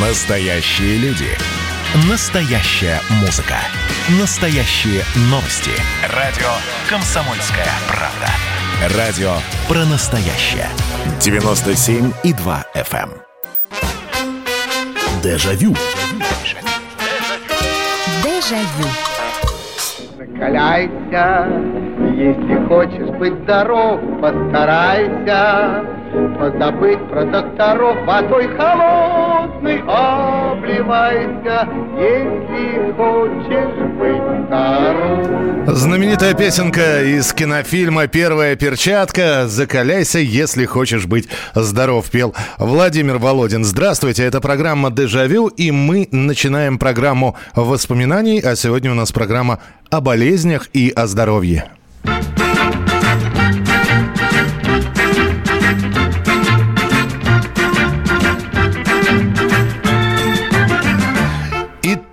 Настоящие люди. Настоящая музыка. Настоящие новости. Радио «Комсомольская правда». Радио про настоящее. 97,2 FM. эм. Дежавю. Дежавю. Закаляйся, если хочешь быть здоров, постарайся позабыть про докторов, водой холодной обливайся, если хочешь быть здоров. Знаменитая песенка из кинофильма «Первая перчатка» «Закаляйся, если хочешь быть здоров» пел Владимир Володин. Здравствуйте, это программа «Дежавю», и мы начинаем программу воспоминаний, а сегодня у нас программа о болезнях и о здоровье.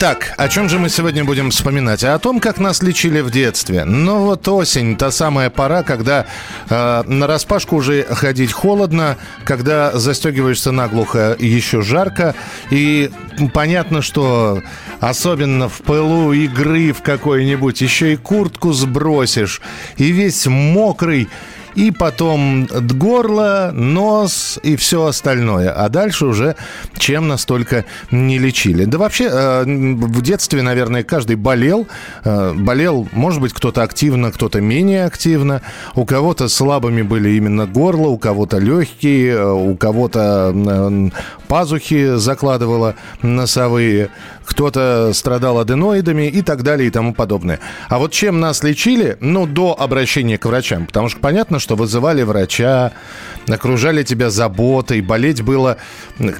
Итак, о чем же мы сегодня будем вспоминать? А о том, как нас лечили в детстве. Ну вот осень, та самая пора, когда э, на распашку уже ходить холодно, когда застегиваешься наглухо еще жарко. И понятно, что особенно в пылу игры в какой-нибудь еще и куртку сбросишь, и весь мокрый и потом горло, нос и все остальное. А дальше уже чем настолько не лечили. Да вообще э, в детстве, наверное, каждый болел. Э, болел, может быть, кто-то активно, кто-то менее активно. У кого-то слабыми были именно горло, у кого-то легкие, э, у кого-то пазухи закладывало носовые, кто-то страдал аденоидами и так далее и тому подобное. А вот чем нас лечили? Ну, до обращения к врачам. Потому что понятно, что вызывали врача, окружали тебя заботой, болеть было,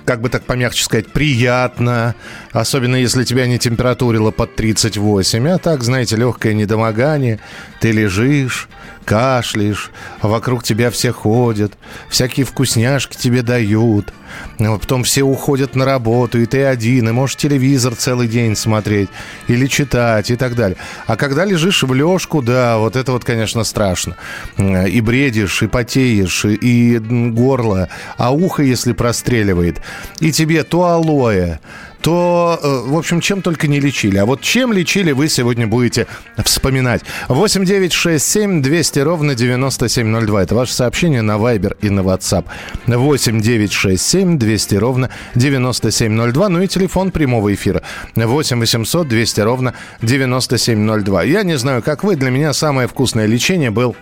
как бы так помягче сказать, приятно, особенно если тебя не температурило под 38, а так, знаете, легкое недомогание, ты лежишь, кашляешь, а вокруг тебя все ходят, всякие вкусняшки тебе дают, а потом все уходят на работу, и ты один, и можешь телевизор целый день смотреть, или читать, и так далее. А когда лежишь в лёжку, да, вот это вот, конечно, страшно. И бредишь, и потеешь, и горло, а ухо, если простреливает, и тебе то алоэ, то, э, в общем, чем только не лечили. А вот чем лечили, вы сегодня будете вспоминать. 8 9 6 7 200 ровно 9702. Это ваше сообщение на Viber и на WhatsApp. 8 9 6 7 200 ровно 9702. Ну и телефон прямого эфира. 8 800 200 ровно 9702. Я не знаю, как вы, для меня самое вкусное лечение был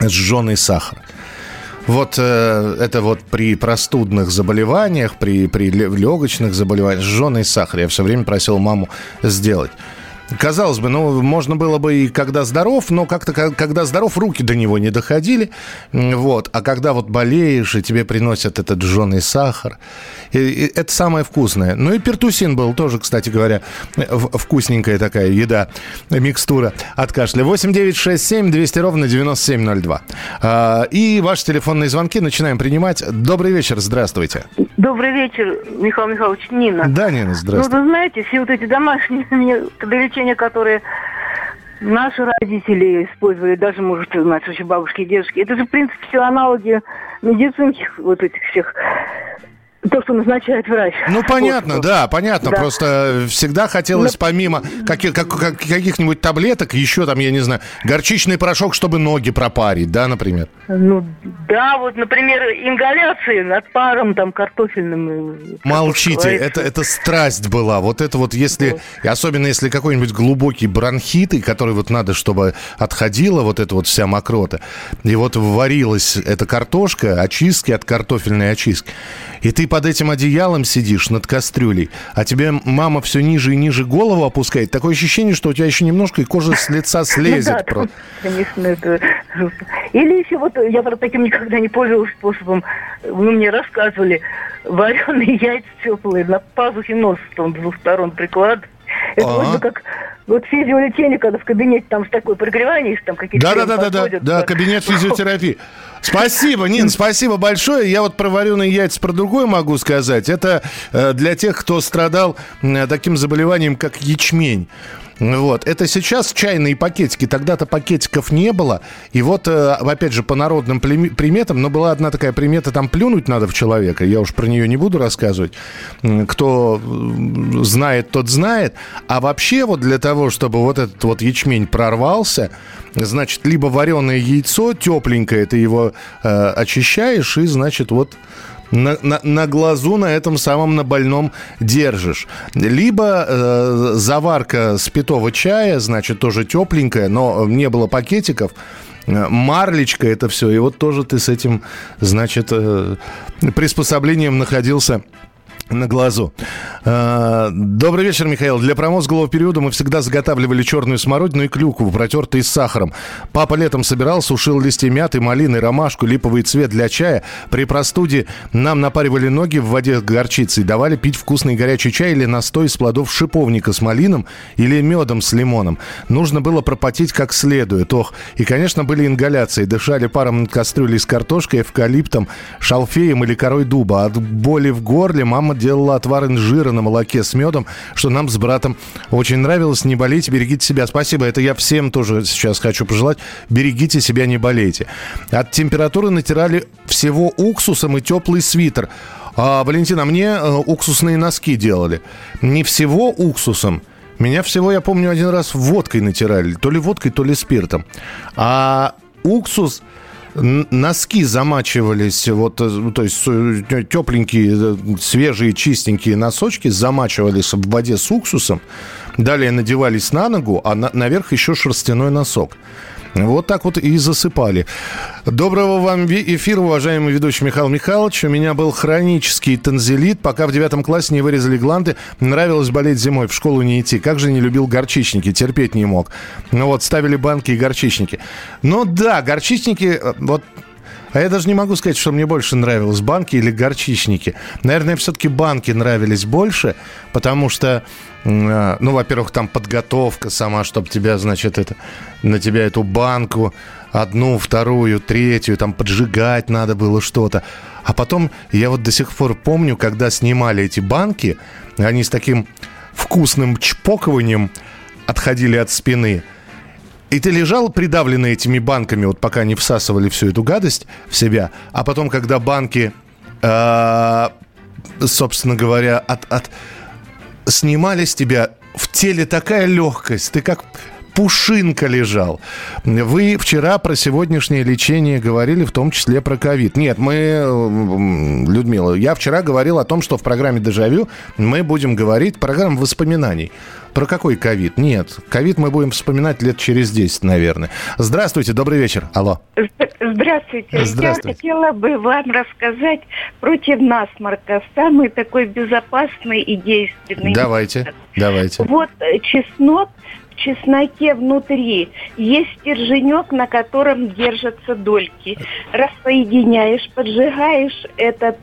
сжженный сахар. Вот э, это вот при простудных заболеваниях, при, при легочных заболеваниях, сжженный сахар. Я все время просил маму сделать. Казалось бы, ну, можно было бы и когда здоров, но как-то, когда здоров, руки до него не доходили. Вот. А когда вот болеешь, и тебе приносят этот жженый сахар, и, и это самое вкусное. Ну и пертусин был тоже, кстати говоря, вкусненькая такая еда, микстура от кашля. 8 9 6 7 200 ровно 9702. А, и ваши телефонные звонки начинаем принимать. Добрый вечер, здравствуйте. Добрый вечер, Михаил Михайлович, Нина. Да, Нина, Ну, здравствуйте. вы знаете, все вот эти домашние лечения, которые наши родители использовали, даже, может, наши еще бабушки и дедушки, это же, в принципе, все аналоги медицинских вот этих всех, то, что назначает врач. Ну, понятно, Вот. да, понятно. Да. Просто всегда хотелось, Ну, помимо каких- как- как- каких-нибудь таблеток, еще там, я не знаю, горчичный порошок, чтобы ноги пропарить, да, например? Ну, да, вот, например, ингаляции над паром, там, картофельным. Молчите, это, это страсть была. Вот это вот если, и особенно если какой-нибудь глубокий бронхит, и который вот надо, чтобы отходила вот эта вот вся мокрота, и вот варилась эта картошка, очистки от картофельной очистки, и ты под этим одеялом сидишь над кастрюлей, а тебе мама все ниже и ниже голову опускает, такое ощущение, что у тебя еще немножко и кожа с лица Ну слезет. да, конечно, это. Или еще вот, я правда таким никогда не пользовалась способом, ну, мне рассказывали, вареные яйца теплые на пазухе нос там с двух сторон прикладывать. Это А. вроде бы как вот физиолечение, когда в кабинете там с такой прогревание, там какие-то Да, да, кремы да, да, да, подходят, да, кабинет физиотерапии. Спасибо, Нин, спасибо большое. Я вот про вареные яйца про другое могу сказать. Это э, для тех, кто страдал э, таким заболеванием, как ячмень. Вот. Это сейчас чайные пакетики. Тогда-то пакетиков не было. И вот, э, опять же, по народным приметам, но была одна такая примета, там плюнуть надо в человека. Я уж про нее не буду рассказывать. Кто знает, тот знает. А вообще вот для того, чтобы вот этот вот ячмень прорвался, значит, либо вареное яйцо тепленькое, ты его э, очищаешь, и, значит, вот на, на, на глазу на этом самом на больном держишь. Либо э, заварка спитого чая, значит, тоже тепленькая, но не было пакетиков. Э, марлечка это все. И вот тоже ты с этим, значит, э, приспособлением находился на глазу. А, добрый вечер, Михаил. Для промозглого периода мы всегда заготавливали черную смородину и клюкву, протертые с сахаром. Папа летом собирал, сушил листья мяты, малины, ромашку, липовый цвет для чая. При простуде нам напаривали ноги в воде с горчицей, давали пить вкусный горячий чай или настой из плодов шиповника с малином или медом с лимоном. Нужно было пропотеть как следует. Ох, и, конечно, были ингаляции. Дышали паром кастрюлей с картошкой, эвкалиптом, шалфеем или корой дуба. От боли в горле мама делала отвар инжира на молоке с медом, что нам с братом очень нравилось. Не болейте, берегите себя. Спасибо, это я всем тоже сейчас хочу пожелать. Берегите себя, не болейте. От температуры натирали всего уксусом и теплый свитер. А, Валентина, мне э, уксусные носки делали. Не всего уксусом, меня всего, я помню, один раз водкой натирали. То ли водкой, то ли спиртом. А уксус носки замачивались, вот, э, ну, то есть э, тепленькие, э, свежие, чистенькие носочки замачивались в воде с уксусом, далее надевались на ногу, а на, наверх еще шерстяной носок. Вот так вот и засыпали. Доброго вам эфира, уважаемый ведущий Михаил Михайлович. У меня был хронический танзелит. Пока в девятом классе не вырезали гланды, нравилось болеть зимой, в школу не идти. Как же не любил горчичники, терпеть не мог. Ну вот, ставили банки и горчичники. Ну да, горчичники, э, вот а я даже не могу сказать, что мне больше нравилось, банки или горчичники. Наверное, все-таки банки нравились больше, потому что, а, ну, во-первых, там подготовка сама, чтобы тебя, значит, это, на тебя эту банку одну, вторую, третью, там поджигать надо было что-то. А потом я вот до сих пор помню, когда снимали эти банки, они с таким вкусным чпокованием отходили от спины – и ты лежал придавленный этими банками, вот пока не всасывали всю эту гадость в себя, а потом, когда банки, э, собственно говоря, от, от снимали с тебя в теле такая легкость, ты как пушинка лежал. Вы вчера про сегодняшнее лечение говорили, в том числе про ковид. Нет, мы, Людмила, я вчера говорил о том, что в программе «Дежавю» мы будем говорить, программа воспоминаний. Про какой ковид? Нет, ковид мы будем вспоминать лет через 10, наверное. Здравствуйте, добрый вечер. Алло. Здравствуйте. Здравствуйте. Я хотела бы вам рассказать против насморка. Самый такой безопасный и действенный. Давайте, давайте. Вот э, чеснок чесноке внутри есть стерженек, на котором держатся дольки. Рассоединяешь, поджигаешь этот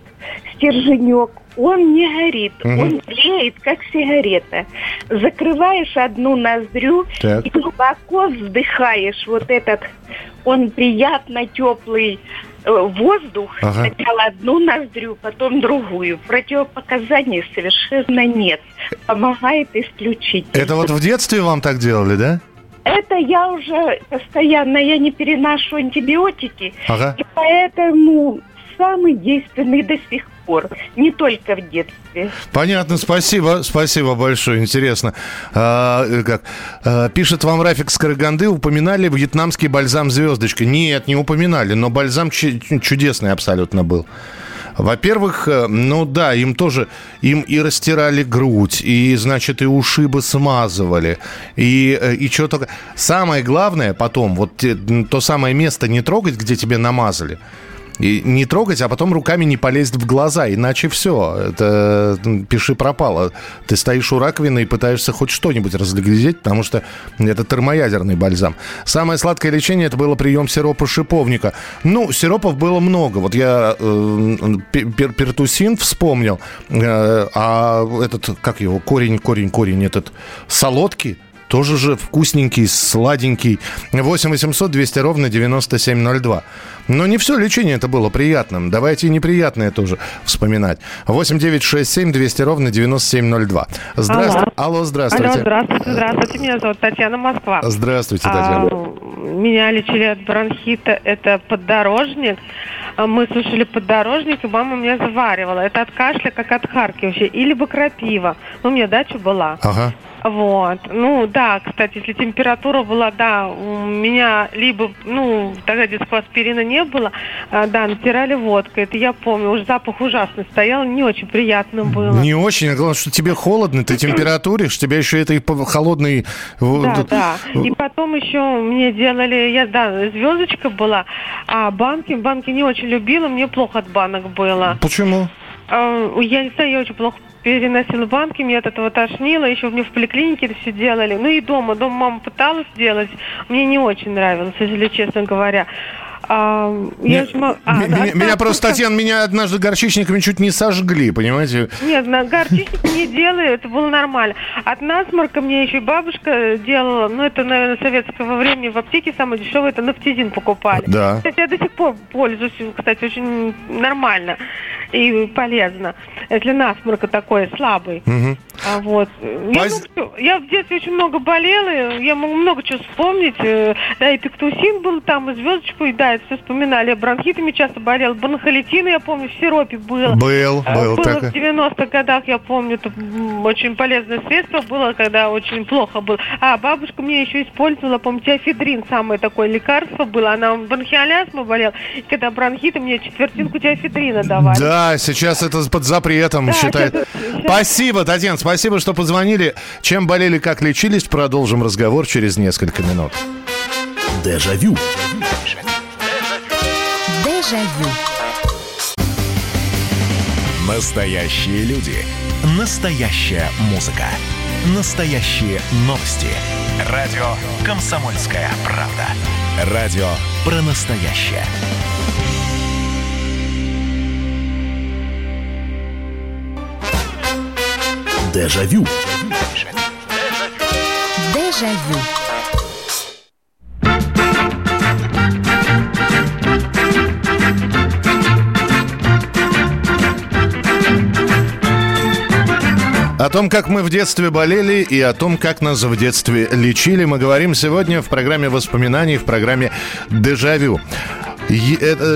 стерженек, он не горит, угу. он тлеет, как сигарета. Закрываешь одну ноздрю так. и глубоко вздыхаешь вот этот, он приятно теплый воздух, ага. сначала одну ноздрю, потом другую. Противопоказаний совершенно нет. Помогает исключить. Это вот в детстве вам так делали, да? Это я уже постоянно, я не переношу антибиотики, ага. и поэтому самый действенный до сих пор, не только в детстве. Понятно, спасибо, спасибо большое, интересно. А, э, как? А, пишет вам Рафик Скороганды, упоминали вьетнамский бальзам «Звездочка». Нет, не упоминали, но бальзам чудесный абсолютно был. Во-первых, э, ну да, им тоже, им и растирали грудь, и, значит, и ушибы смазывали, и, э, и что только... Самое главное потом, вот то самое место не трогать, где тебе намазали, и не трогать, а потом руками не полезть в глаза, иначе все, это пиши пропало. Ты стоишь у раковины и пытаешься хоть что-нибудь разглядеть, потому что это термоядерный бальзам. Самое сладкое лечение это было прием сиропа шиповника. Ну, сиропов было много. Вот я э, пер, пертусин вспомнил, э, а этот, как его, корень, корень, корень, этот солодкий, тоже же вкусненький, сладенький. 8 800 200 ровно 9702. Но не все лечение это было приятным. Давайте и неприятное тоже вспоминать. 8 9 6 7 200 ровно 9702. Здравствуйте. Алло, Алло здравствуйте. Алло, здравствуйте, здравствуйте. Меня зовут Татьяна Москва. Здравствуйте, Татьяна. А, меня лечили от бронхита. Это поддорожник. А, Мы слушали поддорожник, и мама меня заваривала. Это от кашля, как от харки вообще. Или бы крапива. Ну, у меня дача была. Ага. Вот. Ну, да, кстати, если температура была, да, у меня либо, ну, тогда детского аспирина не было, а, да, натирали водкой. Это я помню. Уж запах ужасный стоял, не очень приятно было. Не очень, а главное, что тебе холодно, ты температуришь, тебя еще это и холодный... Да, да. И потом еще мне делали, я, да, звездочка была, а банки, банки не очень любила, мне плохо от банок было. Почему? А, Я не знаю, я очень плохо переносила банки, меня от этого тошнило, еще мне в поликлинике это все делали. Ну и дома, дома мама пыталась сделать, мне не очень нравилось, если честно говоря. А, я мало- а, меня, да, меня- меня а, просто, Татьяна, меня однажды горчичниками чуть не сожгли, понимаете? Нет, на горчичник не делаю, это было нормально. От насморка мне еще бабушка делала, ну это, наверное, советского времени в аптеке самое дешевое, это нафтизин покупали. Да. Кстати, я до сих пор пользуюсь, кстати, очень нормально и полезно, если насморка такой слабый. Мгм. А вот. Я, много чего- я в детстве очень много болела, я могу много чего вспомнить. э, Да, и пектусин был там, и звездочку, и да, это все вспоминали. Я бронхитами часто болела. Бронхолитин, я помню, в сиропе был. Был, Э, был было такое. в 90-х годах, я помню, это очень полезное средство было, когда очень плохо было. А бабушка мне еще использовала, помню, теофедрин, самое такое лекарство было. Она бронхиолясма болела. И когда бронхиты, мне четвертинку теофедрина давали. Да, сейчас это под запретом Да, считает. сейчас- сейчас- Спасибо, Татьяна, спасибо, что позвонили. Чем болели, как лечились, продолжим разговор через несколько минут. Дежавю. Дежавю. Настоящие люди. Настоящая музыка. Настоящие новости. Радио «Комсомольская правда». Радио про настоящее. Дежавю. Дежавю. О том, как мы в детстве болели и о том, как нас в детстве лечили, мы говорим сегодня в программе воспоминаний, в программе «Дежавю».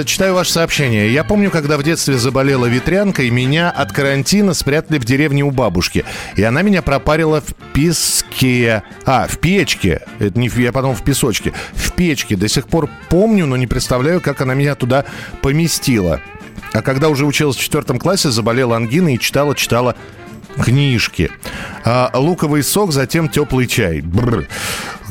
Читаю ваше сообщение. Я помню, когда в детстве заболела ветрянкой, меня от карантина спрятали в деревне у бабушки. И она меня пропарила в песке. А, в печке. Это не я потом в песочке. В печке. До сих пор помню, но не представляю, как она меня туда поместила. А когда уже училась в четвертом классе, заболела ангиной и читала-читала книжки. А, луковый сок, затем теплый чай. Бррр.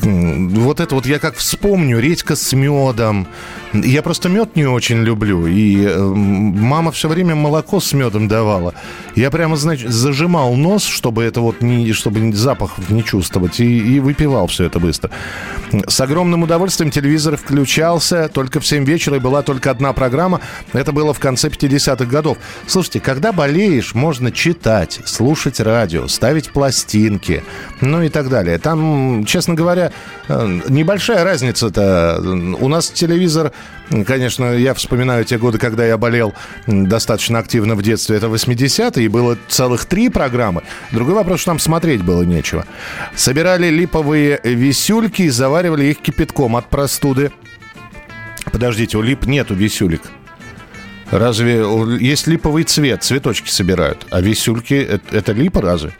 Вот это вот я как вспомню, редька с медом. Я просто мед не очень люблю. И э, мама все время молоко с медом давала. Я прямо, значит, зажимал нос, чтобы это вот не, чтобы запах не чувствовать. И, и выпивал все это быстро. С огромным удовольствием телевизор включался только в 7 вечера, и была только одна программа. Это было в конце 50-х годов. Слушайте, когда болеешь, можно читать, слушать радио, ставить пластинки, ну и так далее. Там, честно говоря, э, небольшая разница-то. У нас телевизор, конечно, я вспоминаю те годы, когда я болел достаточно активно в детстве, это 80-е, и было целых три программы. Другой вопрос, что там смотреть было нечего. Собирали липовые висюльки и заваривали их кипятком от простуды. Подождите, у лип нету висюлек. Разве есть липовый цвет, цветочки собирают, а висюльки это, это липа разве?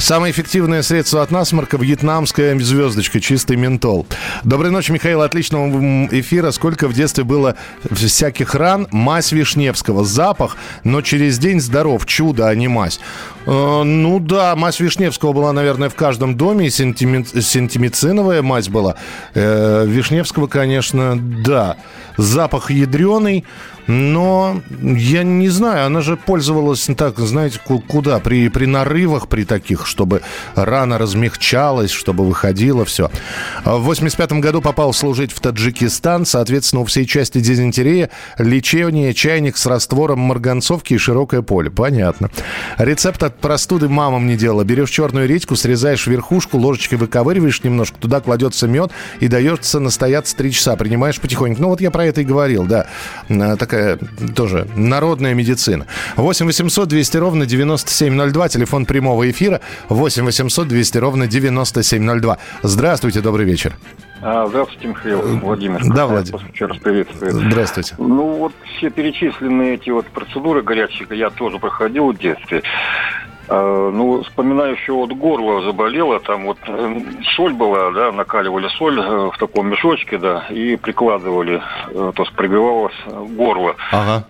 Самое эффективное средство от насморка – вьетнамская звездочка, чистый ментол. Доброй ночи, Михаил, отличного эфира. Сколько в детстве было всяких ран. Мазь Вишневского, запах, но через день здоров. Чудо, а не мазь. Э, ну да, мазь Вишневского была, наверное, в каждом доме. И сентими- сентимициновая мазь была. Э, Вишневского, конечно, да. Запах ядреный. Но я не знаю, она же пользовалась так, знаете, ку- куда? При, при нарывах, при таких, чтобы рана размягчалась, чтобы выходило все. В 85 году попал служить в Таджикистан. Соответственно, у всей части дизентерия лечение, чайник с раствором марганцовки и широкое поле. Понятно. Рецепт от простуды мамам не делала. Берешь черную редьку, срезаешь верхушку, ложечкой выковыриваешь немножко, туда кладется мед и дается настояться 3 часа. Принимаешь потихоньку. Ну вот я про это и говорил, да. А, Такая тоже народная медицина. 8 800 200 ровно 9702, телефон прямого эфира. 8 800 200 ровно 9702. Здравствуйте, добрый вечер. А, Здравствуйте, Михаил Владимир. Да, Владимир. еще раз приветствую. Здравствуйте. Ну, вот все перечисленные эти вот процедуры горячие я тоже проходил в детстве. А, Ну, вспоминаю еще вот горло заболело, там вот э, соль была, да, накаливали соль э, в таком мешочке, да, и прикладывали, э, то есть прибивалось горло Ага.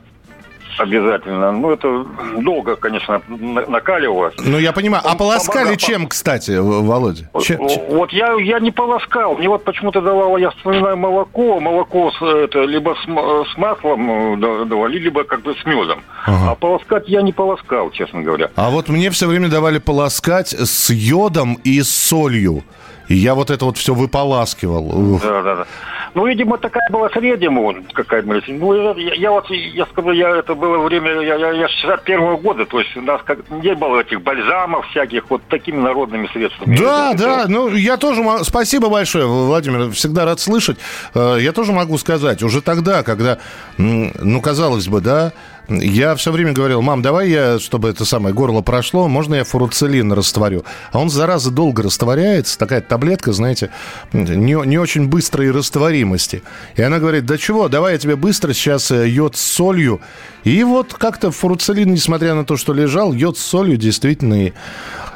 Обязательно. Ну, это долго, конечно, на- накаливалось. Ну, я понимаю. А полоскали помогал. чем, кстати, Володя? Чем-? Вот я, я не полоскал. Мне вот почему-то давало, я вспоминаю, молоко. Молоко с, это, либо с, с маслом э, да- давали, либо как бы с медом. Ага. А полоскать я не полоскал, честно говоря. А вот мне все время давали полоскать с йодом и с солью. И я вот это вот все выполаскивал. Да, да, да. Ну, видимо, такая была средняя вот, какая бы, Ну, я, я вот, я скажу, я, это было время, я, я, я с 61 года, то есть у нас как, не было этих бальзамов всяких, вот такими народными средствами. Да, Это- да, ну я тоже. Спасибо большое, Владимир, всегда рад слышать. Э, Я тоже могу сказать, уже тогда, когда, ну, казалось бы, да, я все время говорил, мам, давай я, чтобы это самое горло прошло, можно я фуруцилин растворю? А он, зараза, долго растворяется, такая таблетка, знаете, не, не очень быстрой растворимости. И она говорит, да чего, давай я тебе быстро сейчас э, йод с солью. И вот как-то фуруцилин, несмотря на то, что лежал, йод с солью действительно и...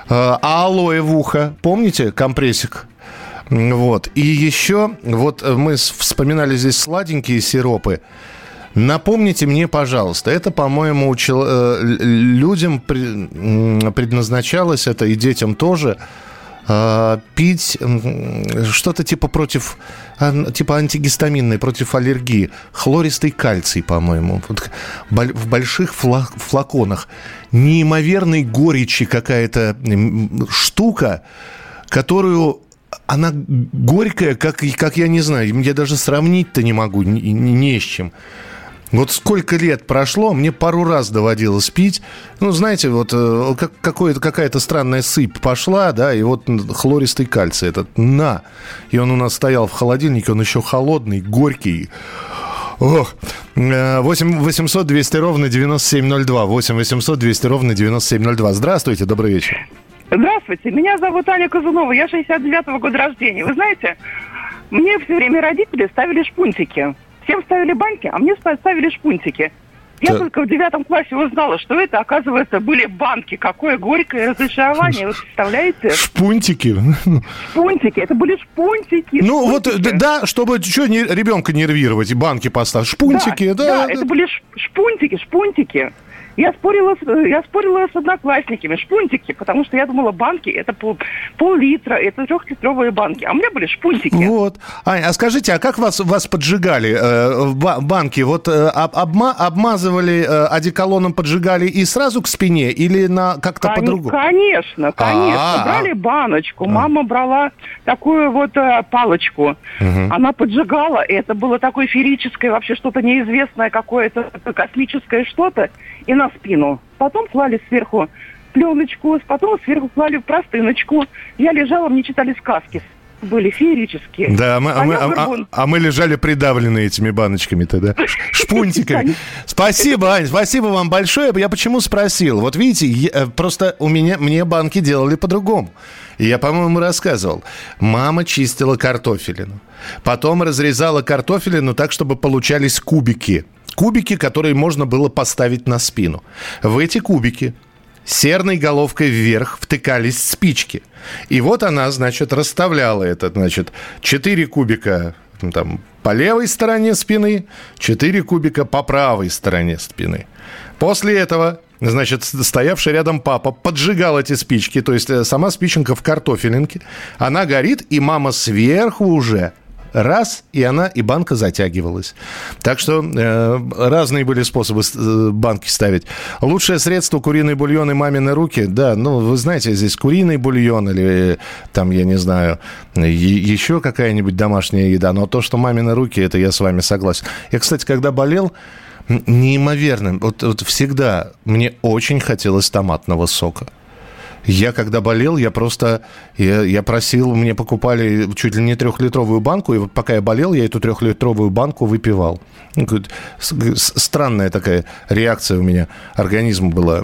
А алоэ в ухо, помните, компрессик? Вот. И еще, вот э, мы вспоминали здесь сладенькие сиропы. Напомните мне, пожалуйста, это, по-моему, у чел- э, людям предназначалось, это и детям тоже, э, пить что-то типа против, типа антигистаминной, против аллергии. Хлористый кальций, по-моему, в больших фла- флаконах. Неимоверной горечи какая-то штука, которую она горькая, как, как я не знаю, я даже сравнить-то не могу, ни, ни- не с чем. Вот сколько лет прошло, мне пару раз доводилось пить. Ну, знаете, вот э, как, какая-то странная сыпь пошла, да, и вот хлористый кальций этот, на. И он у нас стоял в холодильнике, он еще холодный, горький. Ох. Э, 8 800 200 ровно 9702. 8 800 200 ровно 9702. Здравствуйте, добрый вечер. Здравствуйте, меня зовут Аня Казунова, я 69-го года рождения. Вы знаете, мне все время родители ставили шпунтики. Всем ставили банки, а мне ставили шпунтики. Я Так. только в девятом классе узнала, что это, оказывается, были банки. Какое горькое разочарование, вы представляете? Шпунтики. Шпунтики, это были шпунтики. Ну, вот, шпунтики. д- да, чтобы что ребенка нервировать, банки поставить. Шпунтики, да. да, да. это были шпунтики, шпунтики. Я спорила, с, я спорила с одноклассниками, шпунтики, потому что я думала, банки это пол, пол-литра, это трехлитровые банки, а у меня были шпунтики. Вот. Ань, а скажите, а как вас, вас поджигали э, в ба- банке? Вот э, об- обма- обмазывали э, одеколоном, поджигали и сразу к спине или на как-то Кон- по-другому? Конечно, конечно. А-а-а. Брали баночку, мама брала такую вот э, палочку. Она поджигала, и это было такое феерическое, вообще что-то неизвестное, какое-то космическое что-то, и на спину. Потом клали сверху пленочку, потом сверху клали простыночку. Я лежала, мне читали сказки. Были феерические. Да, мы- а, мы, а- а- а мы лежали придавленные этими баночками-то, да? Ш- Шпунтиками. Спасибо, Ань, спасибо вам большое. Я почему спросил? Вот видите, я- э, просто у меня, мне банки делали по-другому. Я, по-моему, рассказывал. Мама чистила картофелину. Потом разрезала картофелину так, чтобы получались кубики. Кубики, которые можно было поставить на спину. В эти кубики серной головкой вверх втыкались спички. И вот она, значит, расставляла это, значит, 4 кубика ну, там, по левой стороне спины, 4 кубика по правой стороне спины. После этого, значит, стоявший рядом папа поджигал эти спички, то есть э, сама спиченка в картофелинке, она горит, и мама сверху уже раз, и она, и банка затягивалась. Так что э, разные были способы э, банки ставить. Лучшее средство куриный бульон и мамины руки, да, ну, вы знаете, здесь куриный бульон или там, я не знаю, еще какая-нибудь домашняя еда, но то, что мамины руки, это я с вами согласен. Я, кстати, когда болел, неимоверным, вот, вот всегда мне очень хотелось томатного сока. Я когда болел, я просто, я, я просил, мне покупали чуть ли не трехлитровую банку, и вот пока я болел, я эту трехлитровую банку выпивал. Ну, странная такая реакция у меня организма была.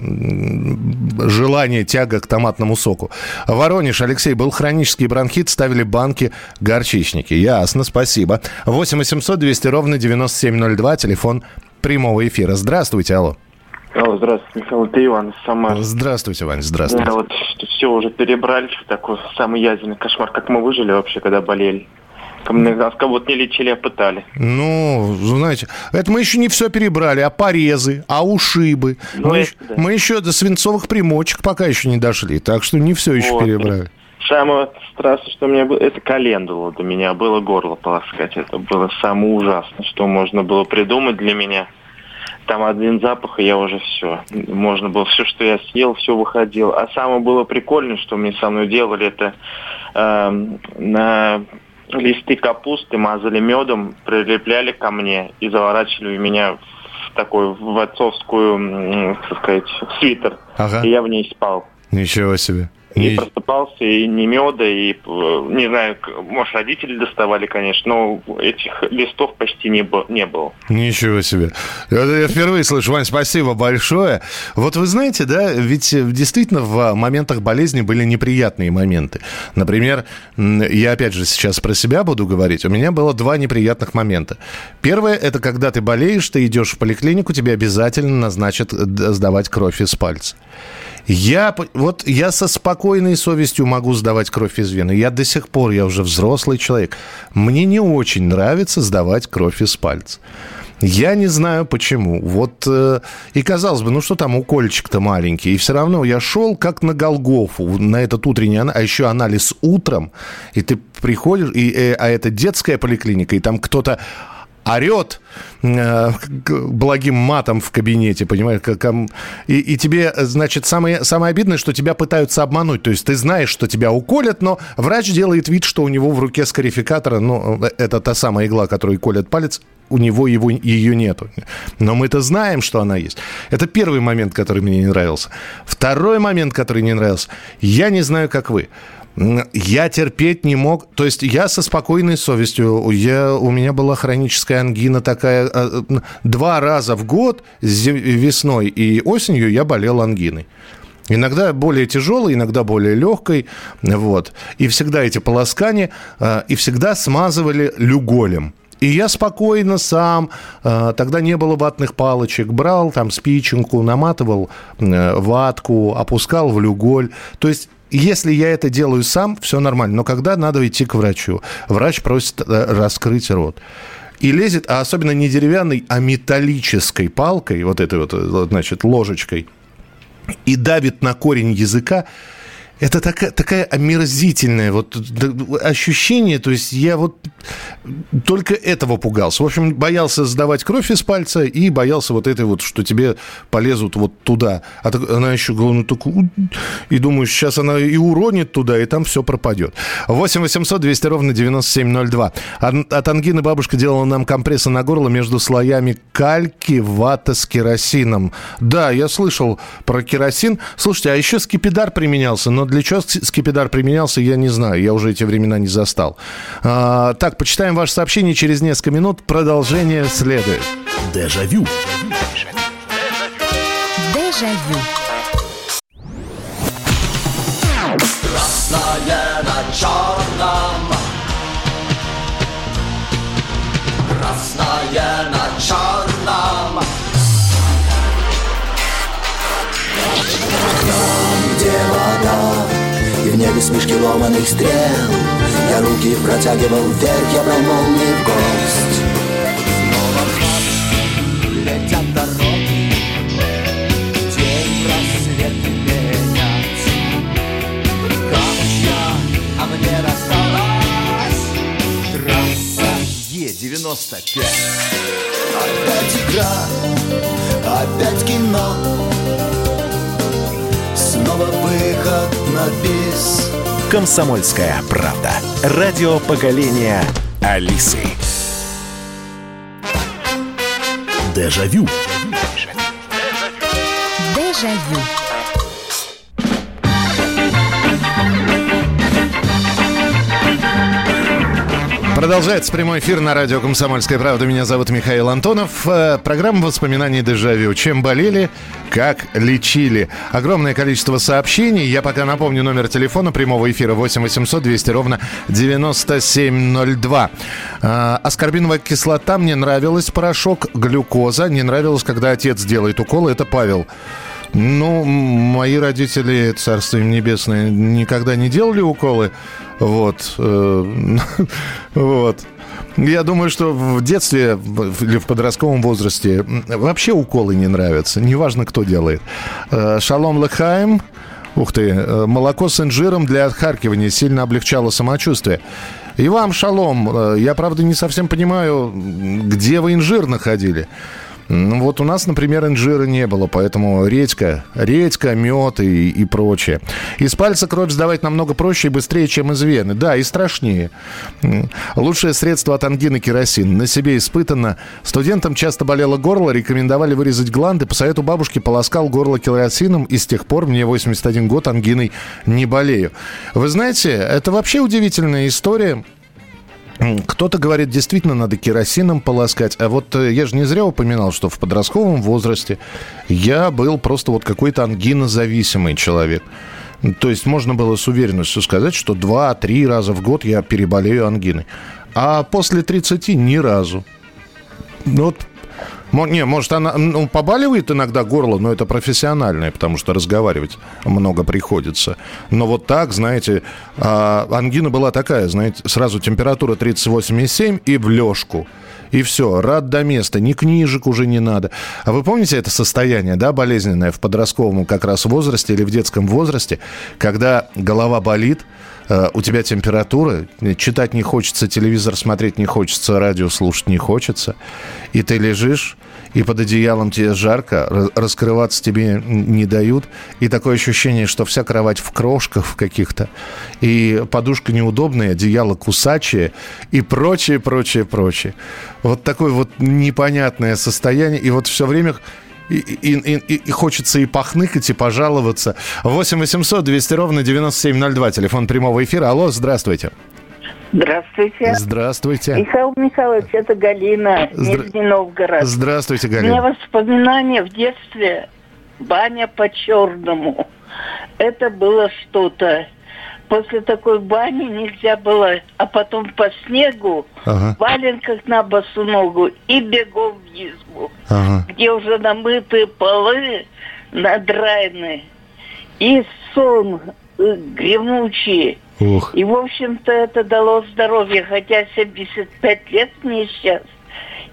Желание, тяга к томатному соку. Воронеж, Алексей, был хронический бронхит, ставили банки горчичники. Ясно, спасибо. 8 800 200 ровно 9702, телефон прямого эфира. Здравствуйте, алло. Алло, здравствуйте, Михаил, это Иван из Самары. Здравствуйте, Вань, здравствуйте. Да, вот все уже перебрали, такой самый ядерный кошмар. Как мы выжили вообще, когда болели? Нас кого-то не лечили, а пытали. Ну, знаете, это мы еще не все перебрали, а порезы, а ушибы. Ну, мы, это, да. мы еще до свинцовых примочек пока еще не дошли, так что не все еще вот. перебрали. Самое страшное, что у меня было, это календула до меня было горло полоскать. Это было самое ужасное, что можно было придумать для меня – там один запах, и я уже все. Можно было все, что я съел, все выходило. А самое было прикольное, что мне со мной делали, это э, на листы капусты мазали медом, прилепляли ко мне и заворачивали меня в такой в отцовскую, так сказать, свитер. Ага. И я в ней спал. Ничего себе. И, и просыпался, и не меда, и, э, не знаю, может, родители доставали, конечно, но этих листов почти не, было, не было. Ничего себе. Я, я впервые слышу, Вань, спасибо большое. Вот вы знаете, да, ведь действительно в моментах болезни были неприятные моменты. Например, я опять же сейчас про себя буду говорить. У меня было два неприятных момента. Первое, это когда ты болеешь, ты идешь в поликлинику, тебе обязательно назначат сдавать кровь из пальца. Я, вот я со спокойной совестью могу сдавать кровь из вены. Я до сих пор, я уже взрослый человек. Мне не очень нравится сдавать кровь из пальца. Я не знаю почему. Вот э, и казалось бы, ну что там укольчик-то маленький, и все равно я шел как на Голгофу на этот утренний, а еще анализ утром, и ты приходишь, и, э, а это детская поликлиника, и там кто-то орет э, благим матом в кабинете, понимаешь, как, и, и тебе, значит, самое, самое обидное, что тебя пытаются обмануть, то есть ты знаешь, что тебя уколят, но врач делает вид, что у него в руке скарификатора, ну, это та самая игла, которой колет палец, у него его, ее нету. Но мы-то знаем, что она есть. Это первый момент, который мне не нравился. Второй момент, который не нравился. Я не знаю, как вы. Я терпеть не мог. То есть я со спокойной совестью. Я, у меня была хроническая ангина такая. А, два раза в год, весной и осенью, я болел ангиной. Иногда более тяжелой, иногда более легкой. Вот. И всегда эти полоскания, а, и всегда смазывали люголем. И я спокойно сам, а, тогда не было ватных палочек, брал там спиченку, наматывал ватку, опускал в люголь. То есть если я это делаю сам, все нормально. Но когда надо идти к врачу, врач просит э, раскрыть рот. И лезет, а особенно не деревянной, а металлической палкой, вот этой вот, э, значит, ложечкой, и давит на корень языка, это такая, такая омерзительное вот ощущение, то есть я вот только этого пугался. В общем, боялся сдавать кровь из пальца и боялся вот этой вот, что тебе полезут вот туда. А так, она еще, ну, так, и думаю, сейчас она и уронит туда, и там все пропадет. 8 800 200 ровно 9702. От, от ангины бабушка делала нам компрессы на горло между слоями кальки, вата с керосином. Да, я слышал про керосин. Слушайте, а еще скипидар применялся, но для чего скипидар применялся, я не знаю. Я уже эти времена не застал. А, так, почитаем ваше сообщение через несколько минут. Продолжение следует. Дежавю. Дежавю. Красное на черном. Красное на черном. Вода И в небе смешки ломаных стрел Я руки протягивал вверх, я брал молнии в гость Снова в летят дороги День просвет менять Камушья, а мне досталась Трасса 95. Опять игра, опять кино. Снова выход на бис. «Комсомольская правда». Радио поколения Алисы. Дежавю. Дежавю. Продолжается прямой эфир на радио «Комсомольская правда». Меня зовут Михаил Антонов. Э, Программа воспоминаний «Дежавю». Чем болели, как лечили. Огромное количество сообщений. Я пока напомню номер телефона прямого эфира 8 800 200 ровно 9702. А, Аскорбиновая кислота мне нравилась, порошок, глюкоза. Не нравилось, когда отец делает уколы. Это Павел. Ну, мои родители, царство им небесное, никогда не делали уколы. Вот. э, Вот. Я думаю, что в детстве или в подростковом возрасте вообще уколы не нравятся. Неважно, кто делает. Э, Шалом Лехаем. Ух ты, э, молоко с инжиром для отхаркивания сильно облегчало самочувствие. И вам, шалом, э, я, правда, не совсем понимаю, где вы инжир находили. Ну, вот у нас, например, инжира не было, поэтому редька, редька, мед и, и прочее. Из пальца кровь сдавать намного проще и быстрее, чем из вены. Да, и страшнее. Лучшее средство от ангины керосин. На себе испытано. Студентам часто болело горло, рекомендовали вырезать гланды. По совету бабушки полоскал горло керосином, и с тех пор мне 81 год ангиной не болею. Вы знаете, это вообще удивительная история. Кто-то говорит, действительно надо керосином полоскать. А вот э, я же не зря упоминал, что в подростковом возрасте я был просто вот какой-то ангинозависимый человек. То есть можно было с уверенностью сказать, что 2-3 раза в год я переболею ангиной. А после 30 ни разу. Ну вот Не, может, она ну, побаливает иногда горло, но это профессиональное, потому что разговаривать много приходится. Но вот так, знаете, а, ангина была такая, знаете, сразу температура 38,7 и в лёжку. И все, рад до места, ни книжек уже не надо. А вы помните это состояние, да, болезненное в подростковом как раз возрасте или в детском возрасте, когда голова болит, у тебя температура, читать не хочется, телевизор смотреть не хочется, радио слушать не хочется, и ты лежишь, и под одеялом тебе жарко, ра- раскрываться тебе не дают, и такое ощущение, что вся кровать в крошках каких-то, и подушка неудобная, одеяло кусачее, и прочее, прочее, прочее. Вот такое вот непонятное состояние, и вот все время и, и- и- и- хочется и похныкать, и пожаловаться. 8 800 200 ровно 9702, телефон прямого эфира. Алло, здравствуйте. Здравствуйте. Здравствуйте. Михаил Михайлович, это Галина, Здра- Нижний Новгород. Здравствуйте, У меня Галина. воспоминания в детстве. Баня по-черному. Это было что-то. После такой бани нельзя было, а потом по снегу, Ага. в валенках на босу ногу и бегом в избу, Ага. где уже намытые полы, надраены, и сон э, гремучий. Ух. И, в общем-то, это дало здоровье, хотя 75 лет мне сейчас.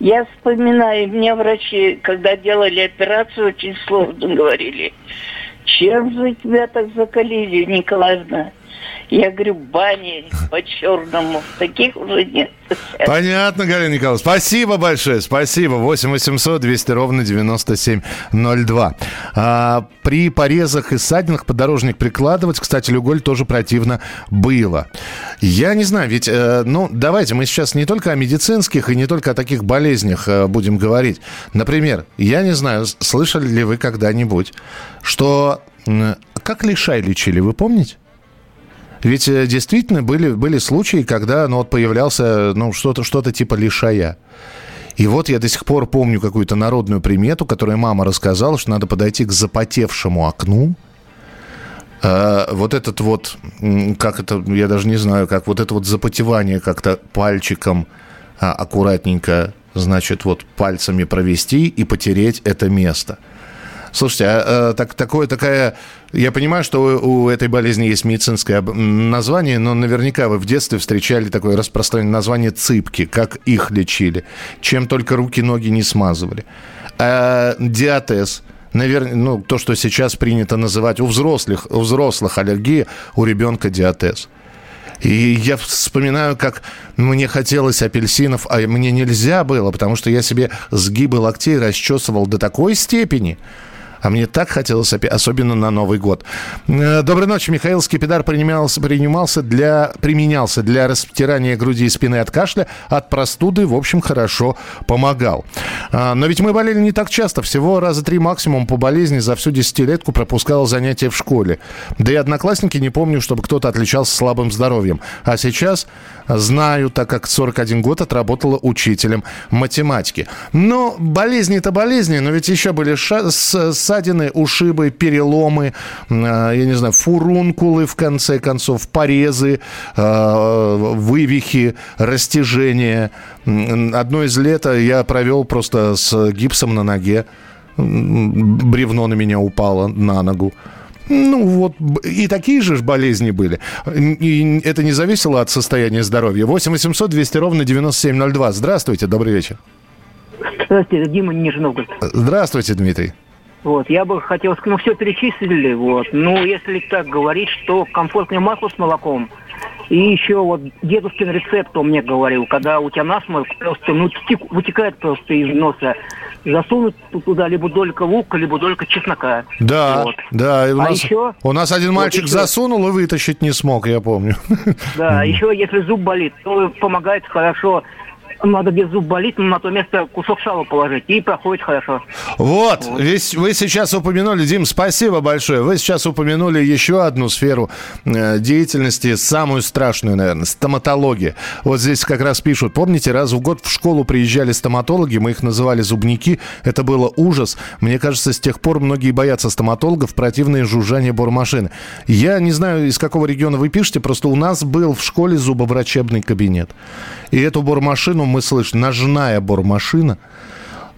Я вспоминаю, мне врачи, когда делали операцию, очень сложно говорили. Чем же тебя так закалили, Николаевна? Я говорю, бани по-черному. Таких уже нет. Понятно, Галина Николаевна. Спасибо большое, спасибо. 8 800 200 ровно 9702. А, при порезах и ссадинах подорожник прикладывать, кстати, люголь тоже противно было. Я не знаю, ведь, э, ну, давайте мы сейчас не только о медицинских и не только о таких болезнях э, будем говорить. Например, я не знаю, слышали ли вы когда-нибудь, что... м, Как лишай лечили, вы помните? Ведь э, действительно были, были случаи, когда ну, вот появлялся ну, что-то что типа лишая. И вот я до сих пор помню какую-то народную примету, которую мама рассказала, что надо подойти к запотевшему окну. Э, вот этот вот, как это, я даже не знаю, как вот это вот запотевание как-то пальчиком а, аккуратненько, значит, вот пальцами провести и потереть это место. Слушайте, а, э, так, такое, такая... Я понимаю, что у, у этой болезни есть медицинское название, но наверняка вы в детстве встречали такое распространенное название цыпки, как их лечили, чем только руки, ноги не смазывали. А, диатез. Навер... Ну, то, что сейчас принято называть у взрослых, у взрослых аллергия, у ребенка диатез. И я вспоминаю, как мне хотелось апельсинов, а мне нельзя было, потому что я себе сгибы локтей расчесывал до такой степени, а мне так хотелось, особенно на Новый год. Э, доброй ночи. Михаил Скипидар принимался, принимался для, применялся для растирания груди и спины от кашля, от простуды, в общем, хорошо помогал. А, но ведь мы болели не так часто, всего раза три максимум по болезни за всю десятилетку пропускал занятия в школе. Да и одноклассники не помню, чтобы кто-то отличался слабым здоровьем. А сейчас знаю, так как 41 год отработала учителем математики. Но болезни-то болезни, но ведь еще были ша- с ссадины, ушибы, переломы, а, я не знаю, фурункулы, в конце концов, порезы, а, вывихи, растяжения. Одно из лета я провел просто с гипсом на ноге. Бревно на меня упало на ногу. Ну вот, и такие же болезни были. И это не зависело от состояния здоровья. 8 800 200 ровно 9702. Здравствуйте, добрый вечер. Здравствуйте, Дима Нижний Новгород. Здравствуйте, Дмитрий. Вот, я бы хотел, ну, все перечислили, вот. Ну, если так говорить, что комфортное масло с молоком, и еще вот дедушкин рецепт он мне говорил, когда у тебя насморк просто, ну, тек- вытекает просто из носа, засунуть туда либо долька лука, либо долька чеснока. Да, Вот. да. и У А нас, еще- у нас один вот мальчик еще- засунул и вытащить не смог, я помню. Да, еще если зуб болит, то помогает хорошо. Надо без зуб болит, на то место кусок сала положить, и проходит хорошо. Вот, весь- вы сейчас упомянули, Дим, спасибо большое. Вы сейчас упомянули еще одну сферу э, деятельности, самую страшную, наверное, стоматология. Вот здесь как раз пишут, помните, раз в год в школу приезжали стоматологи, мы их называли зубники, это было ужас. Мне кажется, с тех пор многие боятся стоматологов, противное жужжание бормашины. Я не знаю, из какого региона вы пишете, просто у нас был в школе зубоврачебный кабинет. И эту бормашину мы слышим, ножная бормашина.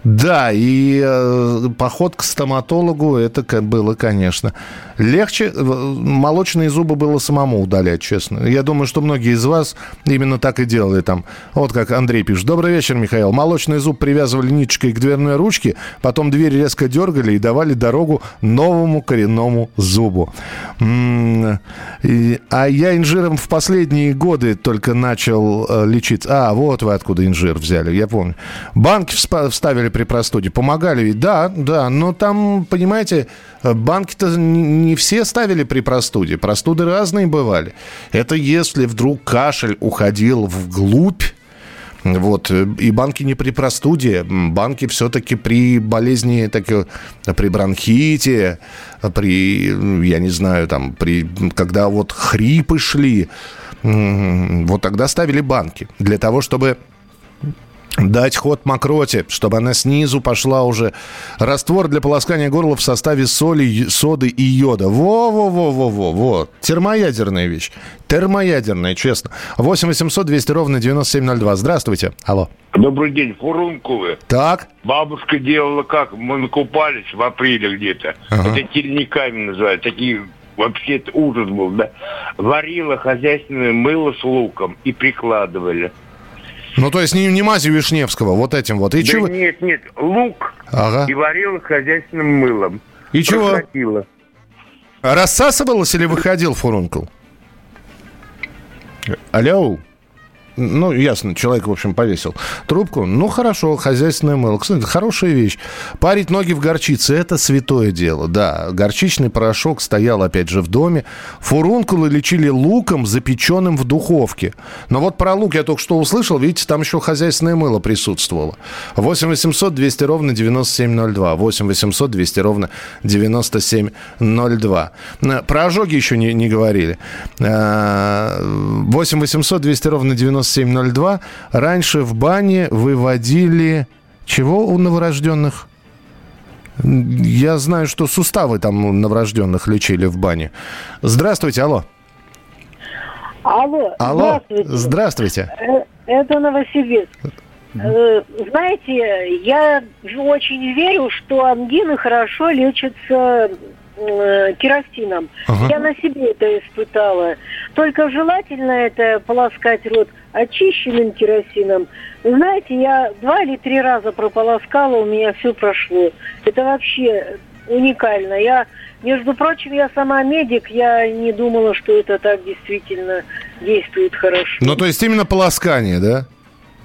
Да, и э, поход к стоматологу это было, конечно. Легче э, молочные зубы было самому удалять, честно. Я думаю, что многие из вас именно так и делали там. Вот как Андрей пишет. Добрый вечер, Михаил. Молочный зуб привязывали ниточкой к дверной ручке, потом дверь резко дергали и давали дорогу новому коренному зубу. М, и- а я инжиром в последние годы только начал э, лечиться. А, вот вы откуда инжир взяли, я помню. Банки вставили при простуде, помогали ведь? Да, да, но там, понимаете, э, банки-то не, все ставили при простуде. Простуды разные бывали. Это если вдруг кашель уходил вглубь, вот, э, и банки не при простуде, банки все-таки при болезни, так, э, при бронхите, при, я не знаю, там, при, когда вот хрипы шли, вот тогда ставили банки для того, чтобы дать ход мокроте, чтобы она снизу пошла уже. Раствор для полоскания горла в составе соли, соды и йода. Во-во-во-во-во. во. Термоядерная вещь. Термоядерная, честно. 8 800 200 ровно 9702. Здравствуйте. Алло. Добрый день, фурункулы. Так. Бабушка делала как? Мы накупались в апреле где-то. Ага. Это тельниками называют. Такие вообще ужас был, да. Варила хозяйственное мыло с луком и прикладывали. Ну, то есть не, не мазью Вишневского, вот этим вот. И да чего? нет, нет, лук Ага. и варила хозяйственным мылом. И чего? Прокатила. Рассасывалось или выходил фурункул? Алло. Ну, ясно, человек, в общем, повесил трубку. Ну, хорошо, хозяйственное мыло. Кстати, хорошая вещь. Парить ноги в горчице – это святое дело, да. Горчичный порошок стоял, опять же, в доме. Фурункулы лечили луком, запеченным в духовке. Но вот про лук я только что услышал. Видите, там еще хозяйственное мыло присутствовало. 8 800 200 ровно 9702. 8 800 200 ровно 9702. Э, Про ожоги еще не, не говорили. Э, 8 800 200 ровно 9702. Раньше в бане выводили... Чего у новорожденных? Я знаю, что суставы там у новорожденных лечили в бане. Здравствуйте, алло. Алло, Алло, здравствуйте. здравствуйте. Э, Это Новосибирск. Э, Знаете, я очень верю, что ангины хорошо лечатся э, керосином. Ага. Я на себе это испытала. Только желательно это полоскать рот очищенным керосином. Знаете, я два или три раза прополоскала, у меня все прошло. Это вообще уникально. Я, между прочим, я сама медик, я не думала, что это так действительно действует хорошо. Ну, то есть именно полоскание, да?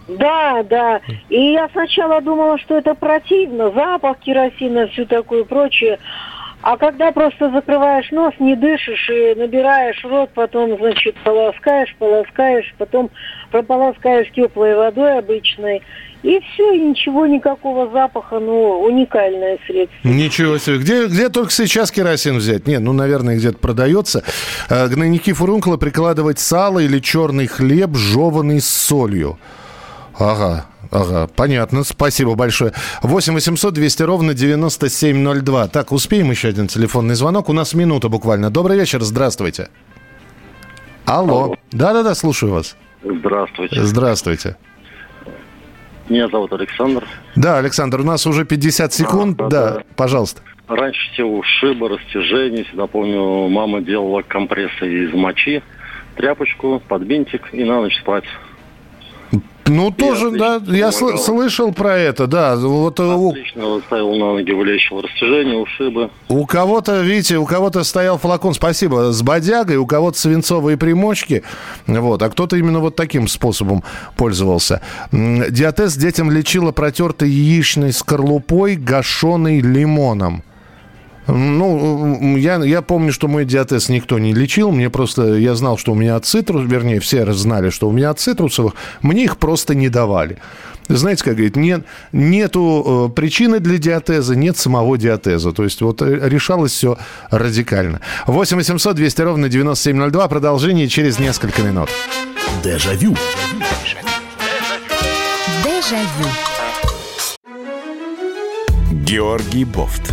Да, да. И я сначала думала, что это противно, запах керосина, все такое прочее. А когда просто закрываешь нос, не дышишь и набираешь рот, потом, значит, полоскаешь, полоскаешь, потом прополоскаешь теплой водой обычной, и все, и ничего, никакого запаха, ну, уникальное средство. Ничего себе. Где, где только сейчас керосин взять? Нет, ну, наверное, где-то продается. Э, Гнойники фурункула прикладывать сало или черный хлеб, жеванный с солью. Ага, ага, понятно, спасибо большое. 8 800 200 ровно 9702. Так, успеем еще один телефонный звонок. У нас минута буквально. Добрый вечер, здравствуйте. Алло. Да-да-да, слушаю вас. Здравствуйте. Здравствуйте. Меня зовут Александр. Да, Александр, у нас уже 50 секунд. А, да, да. пожалуйста. Раньше все ушибы, растяжения. Всегда помню, мама делала компрессы из мочи, тряпочку, под бинтик и на ночь спать. Ну, тоже, да, я сл- слышал про это, да. Вот э, у, Отлично ставил на ноги, вылечивал растяжение, ушибы. у кого-то, видите, у кого-то стоял флакон, спасибо, с бодягой, у кого-то свинцовые примочки, вот, а кто-то именно вот таким способом пользовался. Диатез детям лечила протертой яичной скорлупой, гашеной лимоном. Ну, я, я помню, что мой диатез никто не лечил. Мне просто, я знал, что у меня от цитрус, вернее, все знали, что у меня от цитрусовых. Мне их просто не давали. Знаете, как говорит, нет, нету э, причины для диатеза, нет самого диатеза. То есть вот э, решалось все радикально. 8 800 200 ровно 9702. Продолжение через несколько минут. Дежавю. Дежавю. Георгий Бофт.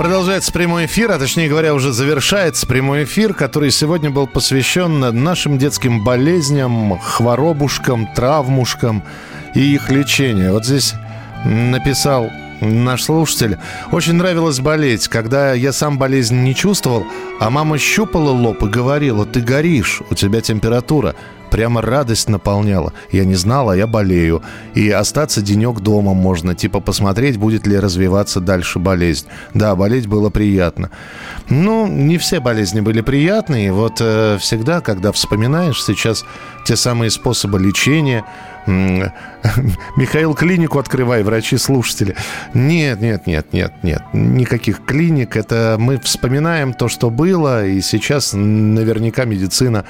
Продолжается прямой эфир, а точнее говоря, уже завершается прямой эфир, который сегодня был посвящен нашим детским болезням, хворобушкам, травмушкам и их лечению. Вот здесь написал наш слушатель. Очень нравилось болеть, когда я сам болезнь не чувствовал, а мама щупала лоб и говорила, ты горишь, у тебя температура. Прямо радость наполняла. Я не знала, я болею. И остаться денек дома можно, типа посмотреть, будет ли развиваться дальше болезнь. Да, болеть было приятно. Ну, не все болезни были приятные. Вот э, всегда, когда вспоминаешь сейчас те самые способы лечения, Михаил, клинику открывай, врачи-слушатели. Нет, нет, нет, нет, нет. Никаких клиник. Это мы вспоминаем то, что было, и сейчас наверняка медицина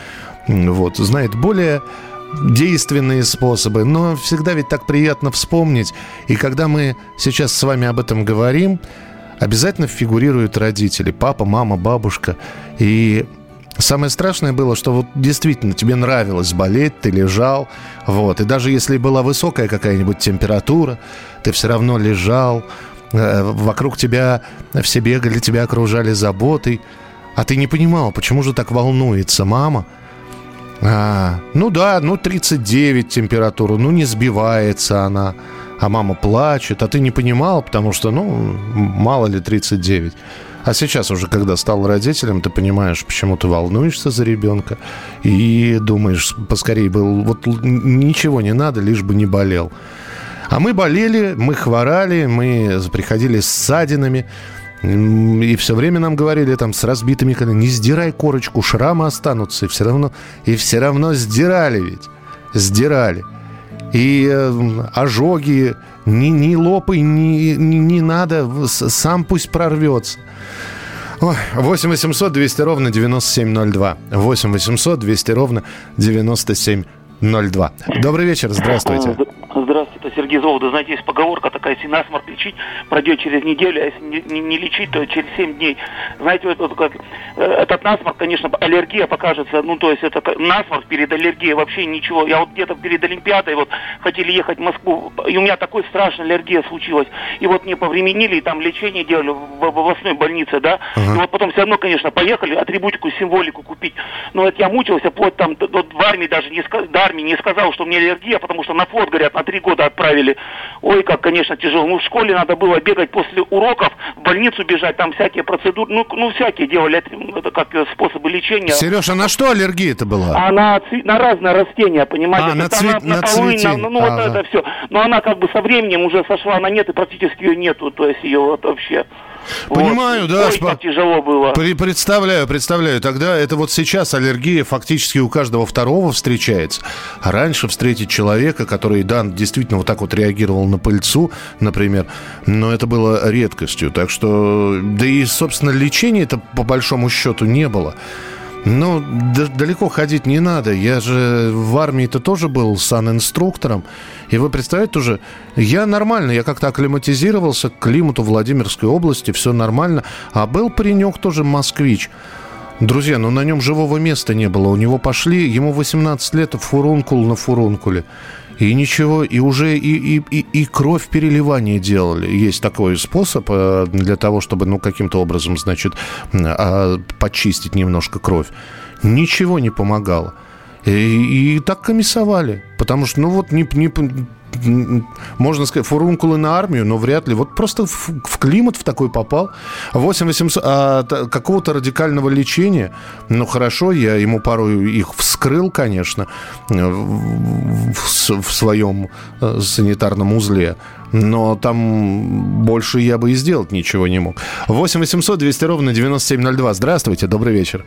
вот, знает более действенные способы, но всегда ведь так приятно вспомнить. И когда мы сейчас с вами об этом говорим, обязательно фигурируют родители, папа, мама, бабушка. И Самое страшное было, что вот действительно тебе нравилось болеть, ты лежал, вот, и даже если была высокая какая-нибудь температура, ты все равно лежал, э, вокруг тебя все бегали, тебя окружали заботой, а ты не понимал, почему же так волнуется мама, а, ну да, ну 39 температура, ну не сбивается она, а мама плачет, а ты не понимал, потому что, ну, мало ли 39. А сейчас уже, когда стал родителем, ты понимаешь, почему ты волнуешься за ребенка и думаешь, поскорее был, вот ничего не надо, лишь бы не болел. А мы болели, мы хворали, мы приходили с ссадинами, м, и все время нам говорили там с разбитыми коленями, не сдирай корочку, шрамы останутся, и все равно, и все равно сдирали ведь, сдирали. И э, ожоги, не, не лопай, не, не, надо, сам пусть прорвется. Ой, 8 800 200 ровно 9702. 8 800 200 ровно 9702. Добрый вечер, здравствуйте. Сергей Золода, знаете, есть поговорка такая, если насморк лечить, пройдет через неделю, а если не, не, не лечить, то через 7 дней. Знаете, вот, вот как, э, этот насморк, конечно, аллергия покажется, ну, то есть это насморк перед аллергией вообще ничего. Я вот где-то перед Олимпиадой вот хотели ехать в Москву, и у меня такой страшная аллергия случилась. И вот мне повременили, и там лечение делали в, в областной больнице, да. И вот потом все равно, конечно, поехали атрибутику, символику купить. Но это я мучился, вплоть там до- в армии даже не, до армии не сказал, что у меня аллергия, потому что на флот, говорят, на три года отправили. Ой, как, конечно, тяжело. Ну, в школе надо было бегать после уроков, в больницу бежать, там всякие процедуры, ну, ну всякие делали, это- это как э, способы лечения. Сереж, а на что аллергия-то была? А на, на разные растения, понимаете? А, на цве- она на полынь, цветение. ну, вот Ага. это все. Но она как бы со временем уже сошла на нет, и практически ее нету, то есть ее вот вообще. Понимаю, Вот. да. Ой, спа- тяжело было. Представляю, представляю. Тогда это вот сейчас аллергия фактически у каждого второго встречается. А раньше встретить человека, который, да, действительно вот так вот реагировал на пыльцу, например, но это было редкостью. Так что, да и, собственно, лечения это по большому счету не было. Ну, далеко ходить не надо. Я же в армии-то тоже был санинструктором. И вы представляете уже, я нормально, я как-то акклиматизировался к климату Владимирской области, все нормально. А был паренек тоже москвич. Друзья, ну на нем живого места не было. У него пошли, ему 18 лет, фурункул на фурункуле. И ничего, и уже и, и, и, кровь переливания делали. Есть такой способ э, для того, чтобы, ну, каким-то образом, значит, а, почистить немножко кровь. Ничего не помогало. И, и так комиссовали. Потому что, ну вот, не, не, можно сказать, фурункулы на армию, но вряд ли. Вот просто в, в климат в такой попал. 8 800, а какого-то радикального лечения, ну хорошо, я ему пару их вскрыл, конечно, э, в, в в своем э, санитарном узле. Но там больше я бы и сделать ничего не мог. 8 800 200 ровно 9702. Здравствуйте, добрый вечер.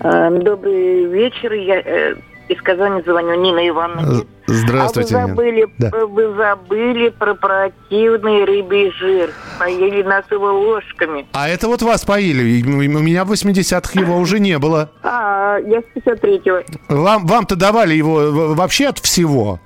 Э, Добрый вечер. Я э, из Казани звоню, Нина Ивановна. Здравствуйте, А вы забыли, Да. э, вы забыли про противный рыбий жир. Поели нас его ложками. А это вот вас поили. У меня в 80-х его уже не было. А, я с 53-го. Вам, вам-то давали его в- вообще от всего?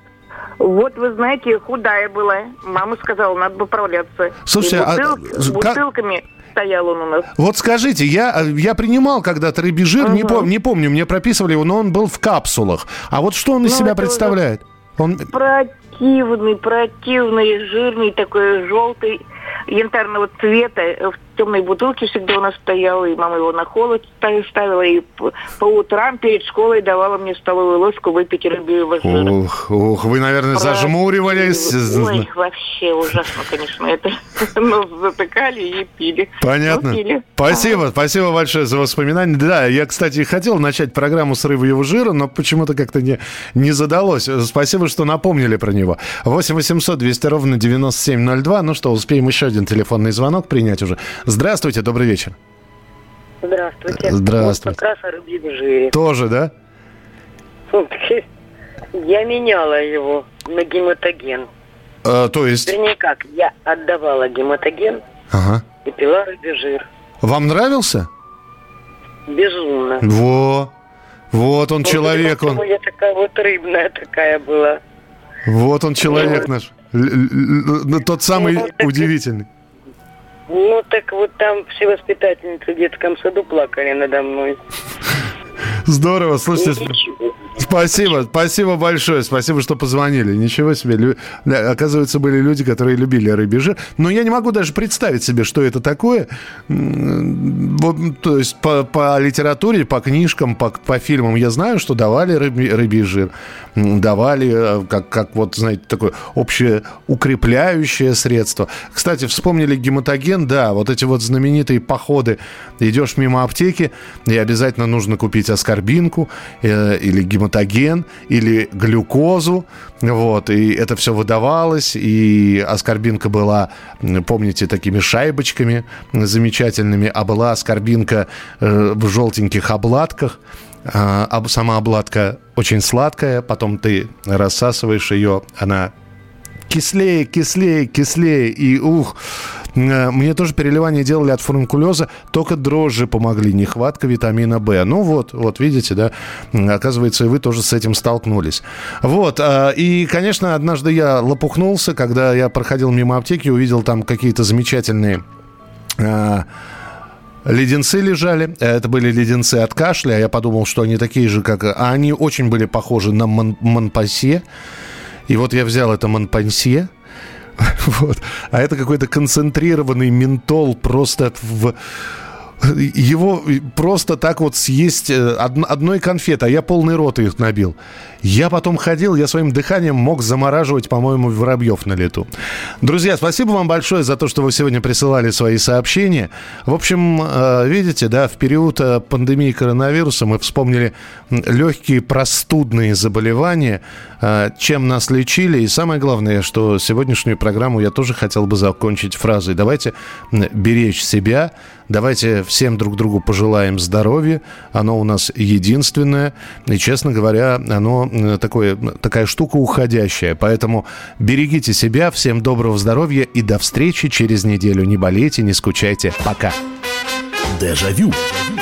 Вот вы знаете, худая была. Мама сказала, надо поправляться. Слушайте, И а бутыл- как- бутылками стоял он у нас. Вот скажите, я, я принимал когда-то рыбий жир, не, пом- не помню, мне прописывали его, но он был в капсулах. А вот что он из Ну, себя уже- представляет? Он... Противный, противный, жирный, такой желтый, янтарного цвета. В темной бутылке всегда у нас стоял, и мама его на холод ста- ставила, и по, по утрам перед школой давала мне столовую ложку выпить рыбьего жира. Ух, ух, вы, наверное, зажмуривались. Ой, вообще ужасно, конечно, это. Нос затыкали и пили. Понятно. Ну, пили. Спасибо, спасибо большое за воспоминания. Да, я, кстати, хотел начать программу с рыбьего жира, но почему-то как-то не, не задалось. Спасибо, что напомнили про него. 8 800 200 ровно 9702. Ну что, успеем еще один телефонный звонок принять уже. Здравствуйте, добрый вечер. Здравствуйте. Здравствуйте. Вот как раз о рыбьем жире. Тоже, да? Я меняла его на гематоген. Э, то есть... Вернее как, я отдавала гематоген Ага. и пила рыбий жир. Вам нравился? Безумно. Во. Вот он Вот человек, он. Я такая вот рыбная такая была. Вот он человек наш. Л- Тот самый удивительный. Ну, так вот там все воспитательницы в детском саду плакали надо мной. Здорово, слушайте. Спасибо, спасибо большое, спасибо, что позвонили. Ничего себе, лю- оказывается, были люди, которые любили рыбий жир. Но я не могу даже представить себе, что это такое. Вот, То есть по, по литературе, по книжкам, по, по фильмам я знаю, что давали рыбий, рыбий жир. Давали, э, как, как вот, знаете, такое общее укрепляющее средство. Кстати, вспомнили гематоген, да, вот эти вот знаменитые походы. Идешь мимо аптеки, и обязательно нужно купить аскорбинку э, или гематоген, или глюкозу. Вот, и это все выдавалось, и аскорбинка была, помните, такими шайбочками замечательными, а была аскорбинка э, в желтеньких обладках. А, сама обладка очень сладкая, потом ты рассасываешь ее, она кислее, кислее, кислее, и ух, мне тоже переливание делали от фурункулеза, только дрожжи помогли, нехватка витамина В. Ну вот, вот видите, да, оказывается, и вы тоже с этим столкнулись. Вот, э, и, конечно, однажды я лопухнулся, когда я проходил мимо аптеки, увидел там какие-то замечательные э, леденцы лежали. Это были леденцы от кашля. Я подумал, что они такие же, как... А они очень были похожи на мон... Монпасье. И вот я взял это Монпансье, вот. А это какой-то концентрированный ментол просто в его просто так вот съесть э, одной конфеты, а я полный рот их набил. Я потом ходил, я своим дыханием мог замораживать, по-моему, воробьев на лету. Друзья, спасибо вам большое за то, что вы сегодня присылали свои сообщения. В общем, э, видите, да, в период э, пандемии коронавируса мы вспомнили легкие простудные заболевания, чем нас лечили. И самое главное, что сегодняшнюю программу я тоже хотел бы закончить фразой. Давайте беречь себя, Давайте всем друг другу пожелаем здоровья. Оно у нас единственное. И, честно говоря, оно такое, такая штука уходящая. Поэтому берегите себя. Всем доброго здоровья и до встречи через неделю. Не болейте, не скучайте. Пока. Дежавю. Дежавю.